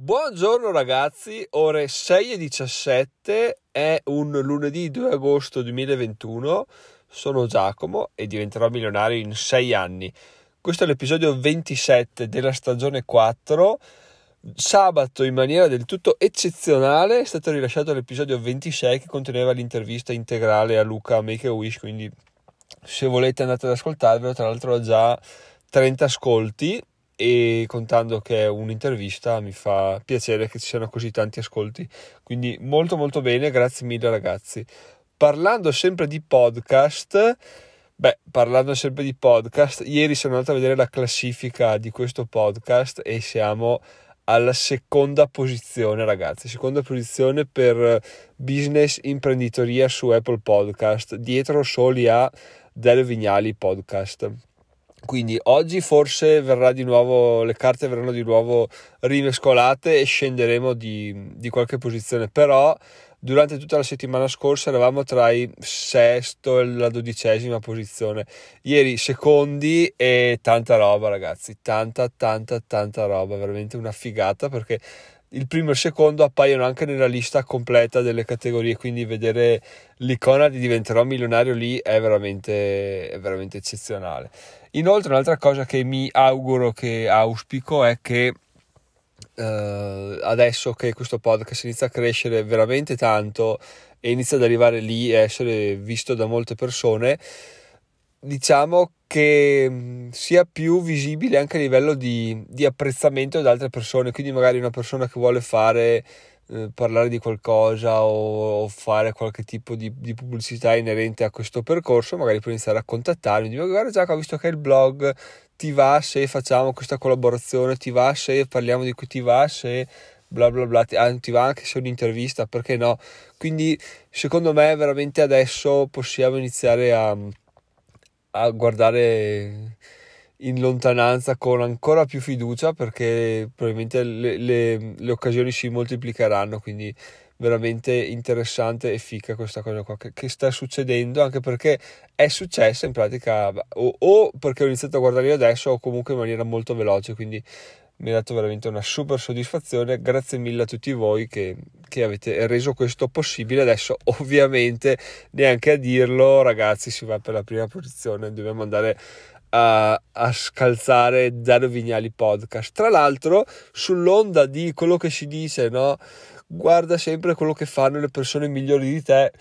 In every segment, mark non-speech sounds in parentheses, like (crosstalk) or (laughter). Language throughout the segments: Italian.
Buongiorno ragazzi, ore 6 e 17, è un lunedì 2 agosto 2021, sono Giacomo e diventerò milionario in 6 anni. Questo è l'episodio 27 della stagione 4. Sabato in maniera del tutto eccezionale è stato rilasciato l'episodio 26 che conteneva l'intervista integrale a Luca Make a Wish, quindi se volete andate ad ascoltarvelo, tra l'altro ha già 30 ascolti e contando che è un'intervista mi fa piacere che ci siano così tanti ascolti. Quindi molto molto bene grazie mille ragazzi. Parlando sempre di podcast beh parlando sempre di podcast ieri sono andato a vedere la classifica di questo podcast e siamo alla seconda posizione ragazzi. Seconda posizione per business imprenditoria su Apple Podcast dietro soli a Del Vignali Podcast quindi oggi forse verrà di nuovo, le carte verranno di nuovo rimescolate e scenderemo di, di qualche posizione, però durante tutta la settimana scorsa eravamo tra il sesto e la dodicesima posizione. Ieri secondi e tanta roba, ragazzi. Tanta, tanta, tanta roba. Veramente una figata perché il primo e il secondo appaiono anche nella lista completa delle categorie. Quindi vedere l'icona di diventerò milionario lì è veramente, è veramente eccezionale. Inoltre, un'altra cosa che mi auguro, che auspico, è che Uh, adesso che questo podcast inizia a crescere veramente tanto e inizia ad arrivare lì e essere visto da molte persone, diciamo che mm, sia più visibile anche a livello di, di apprezzamento da altre persone. Quindi, magari una persona che vuole fare eh, parlare di qualcosa o, o, fare qualche tipo di, di, pubblicità inerente a questo percorso, magari puoi iniziare a contattarmi. Dico, guarda Giacomo, ho visto che il blog ti va se facciamo questa collaborazione, ti va se parliamo di cui ti va se bla bla bla, ti, va anche se un'intervista, perché no? Quindi secondo me veramente adesso possiamo iniziare a, a guardare in lontananza con ancora più fiducia perché probabilmente le, le, le occasioni si moltiplicheranno quindi veramente interessante e fica questa cosa qua. Che, che, sta succedendo anche perché è successa in pratica o, o, perché ho iniziato a guardare io adesso o comunque in maniera molto veloce quindi mi ha dato veramente una super soddisfazione. Grazie mille a tutti voi che, che avete reso questo possibile. Adesso (laughs) ovviamente neanche a dirlo ragazzi si va per la prima posizione. Dobbiamo andare a, a scalzare Zero Vignali Podcast. Tra l'altro, sull'onda di quello che si dice, no? Guarda sempre quello che fanno le persone migliori di te.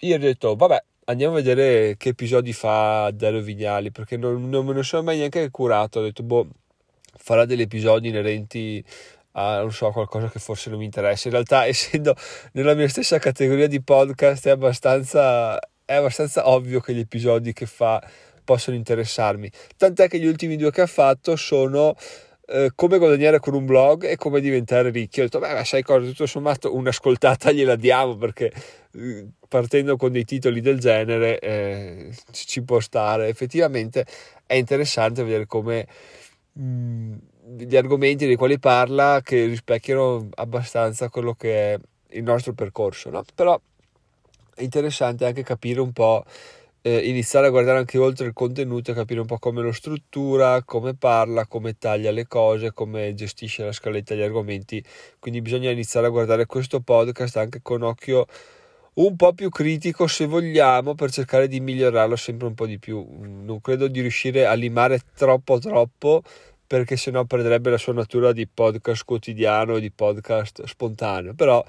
Io ho detto, vabbè, andiamo a vedere che episodi fa Dario Vignali, perché non, non me ne sono mai neanche curato. Ho detto, boh, farà degli episodi inerenti a, non so, qualcosa che forse non mi interessa. In realtà, (laughs) essendo nella mia stessa categoria di podcast, è abbastanza, è abbastanza ovvio che gli episodi che fa possono interessarmi. Tant'è che gli ultimi due che ha fatto sono eh, come guadagnare con un blog e come diventare ricchi. Ho detto, beh, sai cosa, tutto sommato un'ascoltata (laughs) gliela diamo perché eh, partendo con dei titoli del genere eh, ci può stare. Effettivamente è interessante vedere come mh, mm, gli argomenti dei quali parla che rispecchiano abbastanza quello che è il nostro percorso, no? Però è interessante anche capire un po' eh, iniziare a guardare anche oltre il contenuto e capire un po' come lo struttura, come parla, come taglia le cose, come gestisce la scaletta degli argomenti. Quindi bisogna iniziare a guardare questo podcast anche con occhio un po' più critico se vogliamo per cercare di migliorarlo sempre un po' di più. Non credo di riuscire a limare troppo troppo perché sennò perderebbe la sua natura di podcast quotidiano e di podcast spontaneo, però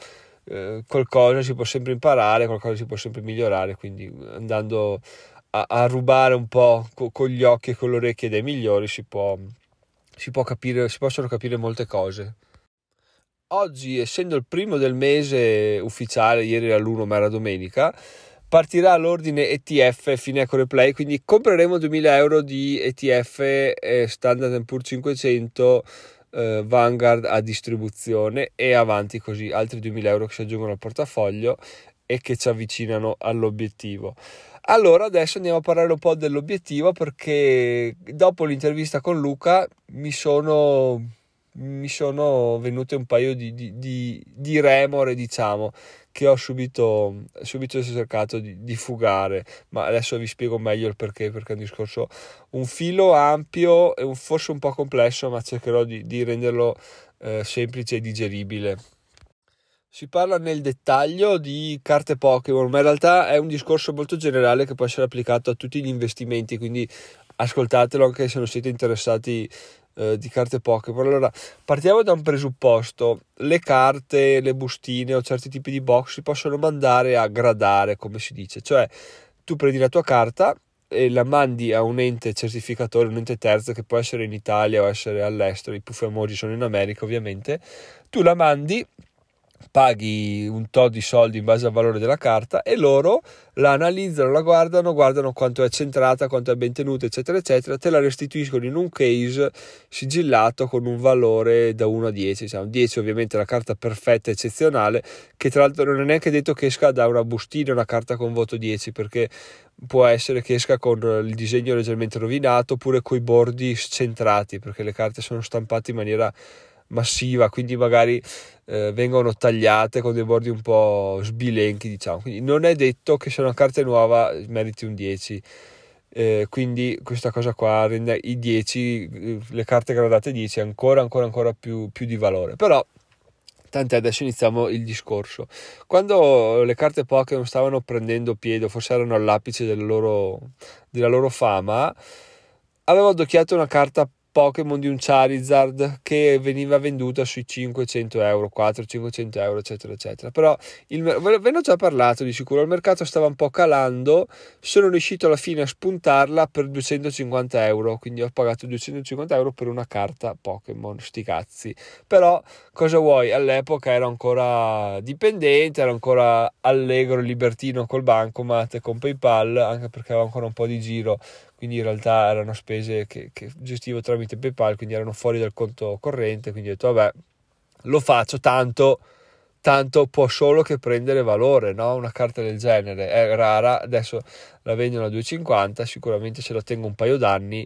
eh, qualcosa si può sempre imparare, qualcosa si può sempre migliorare, quindi andando a, a rubare un po' co- con gli occhi e con le orecchie dei migliori si, può, si, può capire, si possono capire molte cose. Oggi, essendo il primo del mese ufficiale, ieri era l'1 ma era domenica, partirà l'ordine ETF Fineco Play, quindi compreremo 2000 euro di ETF eh, Standard Poor's 500 eh, Vanguard a distribuzione e avanti così altri 2000 euro che si aggiungono al portafoglio e che ci avvicinano all'obiettivo. Allora adesso andiamo a parlare un po' dell'obiettivo perché dopo l'intervista con Luca mi sono, mi sono venute un paio di, di, di, di remore diciamo che ho subito, subito cercato di, fugare, ma adesso vi spiego meglio il perché, perché è un discorso un filo ampio e un, forse un po' complesso, ma cercherò di, di renderlo eh, semplice e digeribile. Si parla nel dettaglio di carte Pokémon, ma in realtà è un discorso molto generale che può essere applicato a tutti gli investimenti, quindi ascoltatelo anche se non siete interessati eh, di carte Pokémon. Allora, partiamo da un presupposto: le carte, le bustine o certi tipi di box si possono mandare a gradare, come si dice, cioè tu prendi la tua carta e la mandi a un ente certificatore, un ente terzo che può essere in Italia o essere all'estero, i più famosi sono in America ovviamente, tu la mandi paghi un tot di soldi in base al valore della carta e loro la analizzano, la guardano, guardano quanto è centrata, quanto è ben tenuta, eccetera, eccetera, te la restituiscono in un case sigillato con un valore da 1 a 10, diciamo 10 ovviamente è la carta perfetta, eccezionale, che tra l'altro non è neanche detto che esca da una bustina una carta con voto 10, perché può essere che esca con il disegno leggermente rovinato oppure con i bordi scentrati, perché le carte sono stampate in maniera massiva, quindi magari eh, vengono tagliate con dei bordi un po' sbilenchi, diciamo. Quindi non è detto che se una carta è nuova meriti un 10. Eh, quindi questa cosa qua rende i 10, eh, le carte gradate 10 ancora ancora ancora più, più di valore. Però tant'è adesso iniziamo il discorso. Quando le carte Pokémon stavano prendendo piede, forse erano all'apice della loro, della loro fama, avevo adocchiato una carta Pokémon di un Charizard che veniva venduta sui 500 euro, 400-500 euro, eccetera, eccetera. Però il, ve ne ho già parlato di sicuro. Il mercato stava un po' calando. Sono riuscito alla fine a spuntarla per 250 euro. Quindi ho pagato 250 euro per una carta Pokémon. Sti cazzi. Però cosa vuoi? All'epoca ero ancora dipendente, ero ancora allegro, libertino col bancomat e con PayPal, anche perché avevo ancora un po' di giro quindi in realtà erano spese che, che, gestivo tramite PayPal, quindi erano fuori dal conto corrente, quindi ho detto vabbè, lo faccio tanto, tanto può solo che prendere valore, no? Una carta del genere è rara, adesso la vendono a 2,50, sicuramente se la tengo un paio d'anni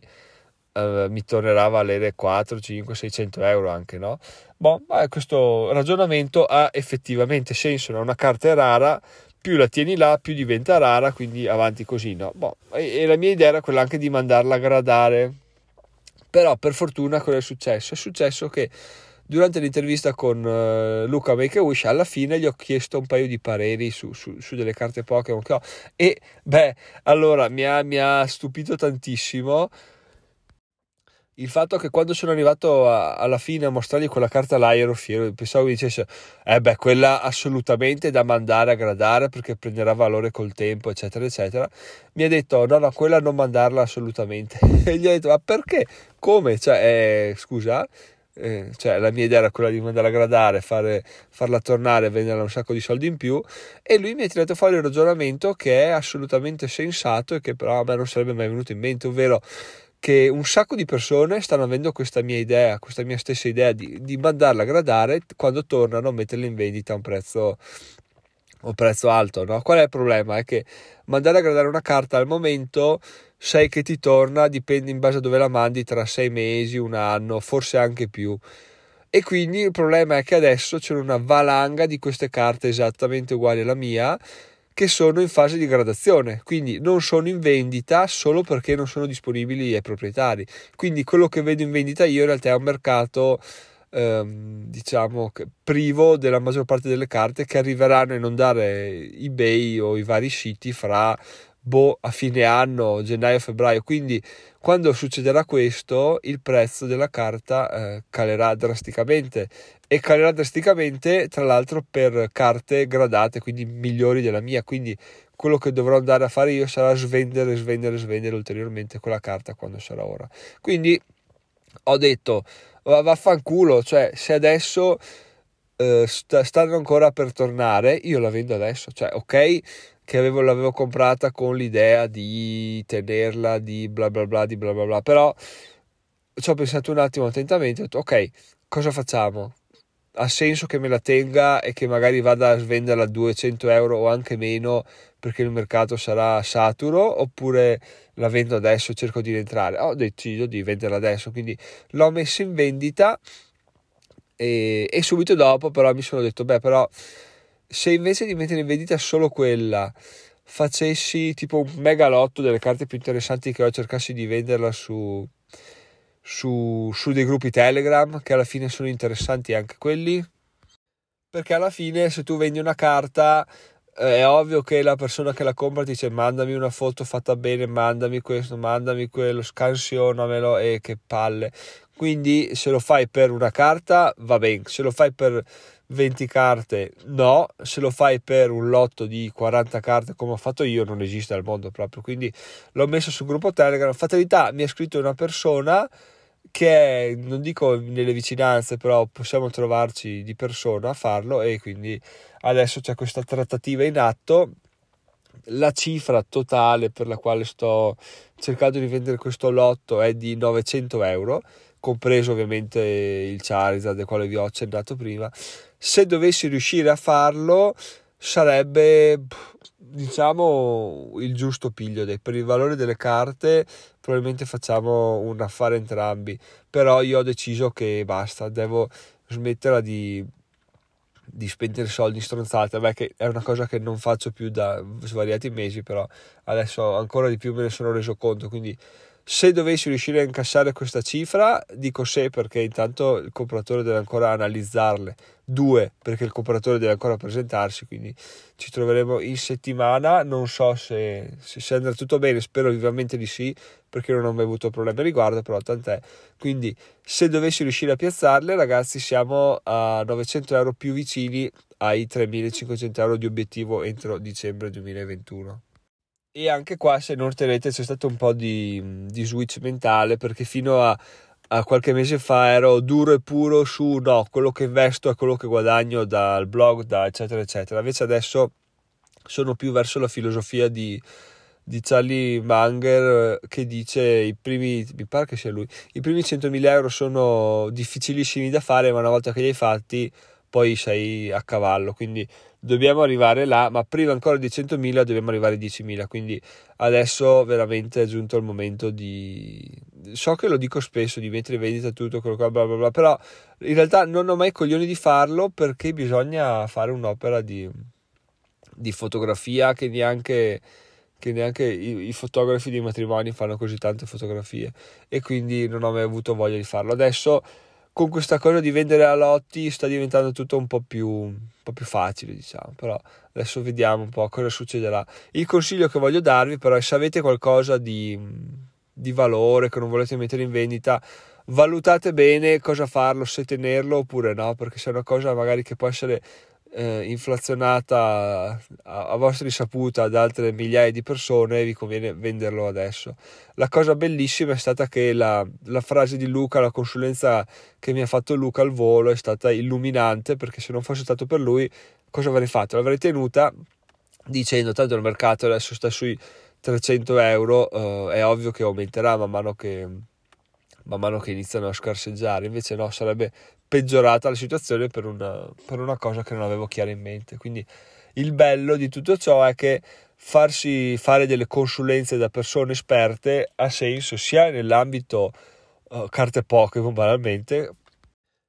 eh, mi tornerà a valere 4, 5, 600 euro anche, no? Boh, questo ragionamento ha effettivamente senso, no? una carta rara, più la tieni là, più diventa rara, quindi avanti così, no? Boh, e, e la mia idea era quella anche di mandarla a gradare. Però per fortuna cosa è successo? È successo che durante l'intervista con uh, Luca Make a Wish alla fine gli ho chiesto un paio di pareri su, su, su delle carte Pokémon che ho e beh allora mi ha, mi ha stupito tantissimo il fatto che quando sono arrivato a, alla fine a mostrargli quella carta là ero fiero, pensavo mi dicesse eh beh quella assolutamente da mandare a gradare perché prenderà valore col tempo eccetera eccetera mi ha detto no no quella non mandarla assolutamente (laughs) e gli ho detto ma perché? come? cioè eh, scusa eh, cioè la mia idea era quella di mandarla a gradare fare, farla tornare venderla un sacco di soldi in più e lui mi ha tirato fuori un ragionamento che è assolutamente sensato e che però a me non sarebbe mai venuto in mente ovvero che un sacco di persone stanno avendo questa mia idea, questa mia stessa idea di, di mandarla a gradare quando tornano a metterla in vendita a un prezzo, un prezzo alto. No? Qual è il problema? È che mandare a gradare una carta al momento sai che ti torna, dipende in base a dove la mandi, tra sei mesi, un anno, forse anche più. E quindi il problema è che adesso c'è una valanga di queste carte esattamente uguali alla mia che sono in fase di gradazione, quindi non sono in vendita solo perché non sono disponibili ai proprietari. Quindi quello che vedo in vendita io in realtà è un mercato ehm, diciamo privo della maggior parte delle carte che arriveranno a inondare eBay o i vari siti fra boh, a fine anno, gennaio-febbraio. Quindi quando succederà questo, il prezzo della carta eh, calerà drasticamente e calerà drasticamente, tra l'altro, per carte gradate, quindi migliori della mia. Quindi quello che dovrò andare a fare io sarà svendere, svendere, svendere ulteriormente quella carta quando sarà ora. Quindi ho detto, vaffanculo, cioè se adesso eh, stanno ancora per tornare, io la vendo adesso. Cioè, ok che avevo, l'avevo comprata con l'idea di tenerla, di bla bla bla, di bla bla bla, però ci ho pensato un attimo attentamente, ho detto ok, cosa facciamo? Ha senso che me la tenga e che magari vada a svenderla a 200 euro o anche meno perché il mercato sarà saturo oppure la vendo adesso e cerco di rientrare? Ho deciso di venderla adesso, quindi l'ho messa in vendita e, e subito dopo però mi sono detto beh però se invece di mettere in vendita solo quella facessi tipo un megalotto delle carte più interessanti che ho cercassi di venderla su, su, su dei gruppi Telegram che alla fine sono interessanti anche quelli perché alla fine se tu vendi una carta è ovvio che la persona che la compra ti dice mandami una foto fatta bene, mandami questo, mandami quello, scansionamelo e che palle. Quindi se lo fai per una carta va bene, se lo fai per 20 carte no, se lo fai per un lotto di 40 carte come ho fatto io non esiste al mondo proprio. Quindi l'ho messo sul gruppo Telegram. Fatalità mi ha scritto una persona che è, non dico nelle vicinanze, però possiamo trovarci di persona a farlo e quindi adesso c'è questa trattativa in atto. La cifra totale per la quale sto cercando di vendere questo lotto è di 900 euro, compreso ovviamente il Charizard del quale vi ho accennato prima. Se dovessi riuscire a farlo sarebbe diciamo il giusto piglio dei, per il valore delle carte probabilmente facciamo un affare entrambi. Però io ho deciso che basta devo smetterla di, di spendere soldi in stronzate Beh, che è una cosa che non faccio più da svariati mesi però adesso ancora di più me ne sono reso conto quindi se dovessi riuscire a incassare questa cifra, dico se perché intanto il compratore deve ancora analizzarle, due perché il compratore deve ancora presentarsi, quindi ci troveremo in settimana, non so se, se, se andrà tutto bene, spero vivamente di sì perché non ho mai avuto problemi a riguardo, però tant'è. Quindi se dovessi riuscire a piazzarle, ragazzi, siamo a 900 euro più vicini ai 3500 euro di obiettivo entro dicembre 2021. E anche qua, se non tenete, c'è stato un po' di, di switch mentale perché fino a, a, qualche mese fa ero duro e puro su no, quello che investo è quello che guadagno dal blog, da eccetera, eccetera. Invece adesso sono più verso la filosofia di, di Charlie Munger che dice i primi, mi pare che sia lui, i primi 100.000 euro sono difficilissimi da fare, ma una volta che li hai fatti poi sei a cavallo, quindi dobbiamo arrivare là, ma prima ancora di 100.000 dobbiamo arrivare a 10.000, quindi adesso veramente è giunto il momento di... So che lo dico spesso, di mettere in vendita tutto quello qua, bla bla bla, però in realtà non ho mai coglioni di farlo perché bisogna fare un'opera di, di fotografia che neanche che neanche i, i, fotografi di matrimoni fanno così tante fotografie e quindi non ho mai avuto voglia di farlo. Adesso con questa cosa di vendere a lotti sta diventando tutto un po' più, un po' più facile, diciamo. Però adesso vediamo un po' cosa succederà. Il consiglio che voglio darvi, però, è se avete qualcosa di, di valore che non volete mettere in vendita, valutate bene cosa farlo, se tenerlo oppure no, perché se è una cosa magari che può essere eh, inflazionata a, a vostra risaputa da altre migliaia di persone, vi conviene venderlo adesso. La cosa bellissima è stata che la, la frase di Luca, la consulenza che mi ha fatto Luca al volo è stata illuminante perché se non fosse stato per lui cosa avrei fatto? L'avrei tenuta dicendo tanto il mercato adesso sta sui 300 euro, eh, è ovvio che aumenterà man mano che, man mano che iniziano a scarseggiare, invece no, sarebbe peggiorata la situazione per una, per una cosa che non avevo chiara in mente. Quindi il bello di tutto ciò è che farsi fare delle consulenze da persone esperte ha senso sia nell'ambito uh, carte Pokémon banalmente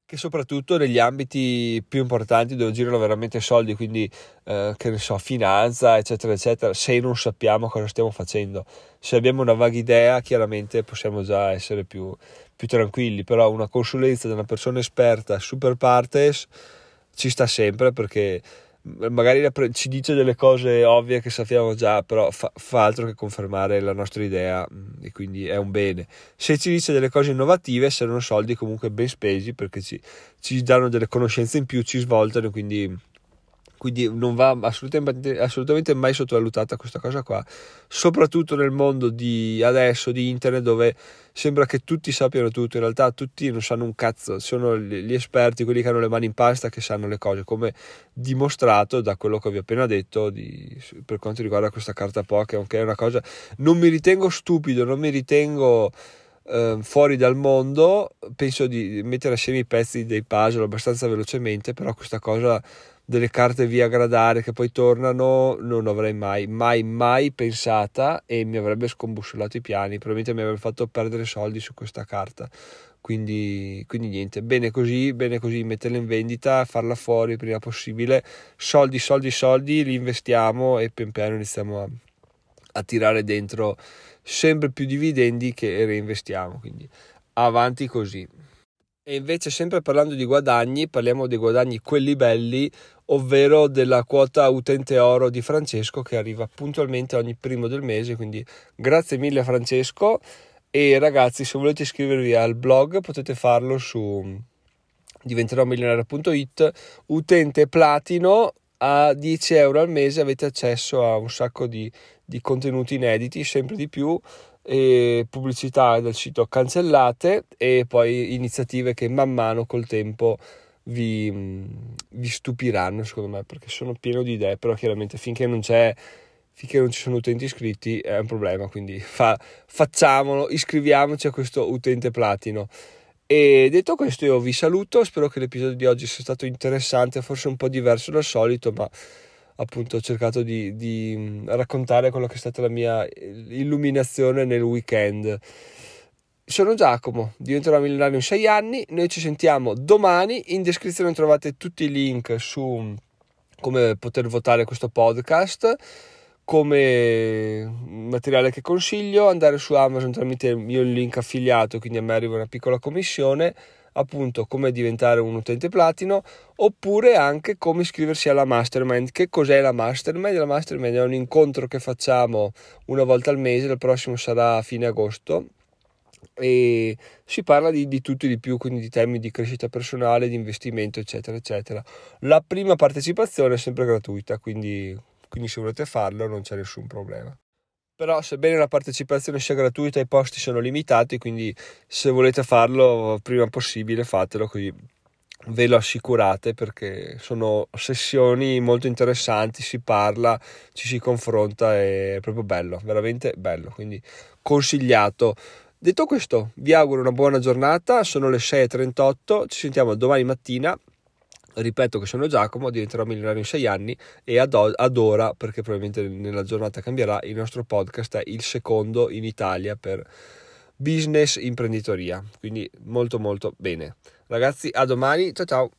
che soprattutto negli ambiti più importanti dove girano veramente soldi, quindi eh, che ne so, finanza, eccetera, eccetera, se non sappiamo cosa stiamo facendo. Se abbiamo una vaga idea, chiaramente possiamo già essere più, più tranquilli, però una consulenza da una persona esperta super partes ci sta sempre perché magari ci dice delle cose ovvie che sappiamo già, però fa, fa, altro che confermare la nostra idea mm, e quindi è un bene. Se ci dice delle cose innovative, saranno soldi comunque ben spesi perché ci, ci danno delle conoscenze in più, ci svoltano, quindi quindi non va assolutamente, assolutamente, mai sottovalutata questa cosa qua, soprattutto nel mondo di adesso, di internet, dove sembra che tutti sappiano tutto, in realtà tutti non sanno un cazzo, sono gli esperti, quelli che hanno le mani in pasta, che sanno le cose, come dimostrato da quello che vi ho appena detto di, per quanto riguarda questa carta Pokémon, che è una cosa, non mi ritengo stupido, non mi ritengo... Uh, fuori dal mondo. Penso di mettere assieme i pezzi dei puzzle abbastanza velocemente però questa cosa delle carte via gradare che poi tornano non avrei mai, mai, mai pensata e mi avrebbe scombussolato i piani, probabilmente mi avrebbe fatto perdere soldi su questa carta. Quindi, quindi niente, bene così, bene così, metterla in vendita, farla fuori il prima possibile, soldi, soldi, soldi, li investiamo e pian piano iniziamo a, a tirare dentro sempre più dividendi che reinvestiamo. Quindi avanti così. E invece, sempre parlando di guadagni, parliamo dei guadagni quelli belli, ovvero della quota utente oro di Francesco che arriva puntualmente ogni primo del mese. Quindi grazie mille Francesco. E ragazzi, se volete iscrivervi al blog potete farlo su diventeròmilionario.it. Utente platino a 10 euro al mese avete accesso a un sacco di, di contenuti inediti, sempre di più pubblicità del sito cancellate e poi iniziative che man mano col tempo vi, vi stupiranno secondo me perché sono pieno di idee però chiaramente finché non c'è finché non ci sono utenti iscritti è un problema quindi fa, facciamolo iscriviamoci a questo utente platino e detto questo io vi saluto spero che l'episodio di oggi sia stato interessante forse un po' diverso dal solito ma appunto ho cercato di, di raccontare quello che è stata la mia illuminazione nel weekend. Sono Giacomo, diventerò milionario in 6 anni, noi ci sentiamo domani, in descrizione trovate tutti i link su come poter votare questo podcast, come materiale che consiglio, andare su Amazon tramite il mio link affiliato, quindi a me arriva una piccola commissione appunto come diventare un utente platino oppure anche come iscriversi alla mastermind. Che cos'è la mastermind? La mastermind è un incontro che facciamo una volta al mese, il prossimo sarà a fine agosto e si parla di, di tutto e di più, quindi di temi di crescita personale, di investimento, eccetera, eccetera. La prima partecipazione è sempre gratuita, quindi, quindi se volete farlo non c'è nessun problema. Però sebbene la partecipazione sia gratuita i posti sono limitati, quindi se volete farlo prima possibile fatelo così ve lo assicurate perché sono sessioni molto interessanti, si parla, ci si confronta, è proprio bello, veramente bello, quindi consigliato. Detto questo, vi auguro una buona giornata, sono le 6.38, ci sentiamo domani mattina ripeto che sono Giacomo, diventerò milionario in sei anni e ad, ad, ora, perché probabilmente nella giornata cambierà, il nostro podcast è il secondo in Italia per business imprenditoria. Quindi molto molto bene. Ragazzi, a domani, ciao ciao!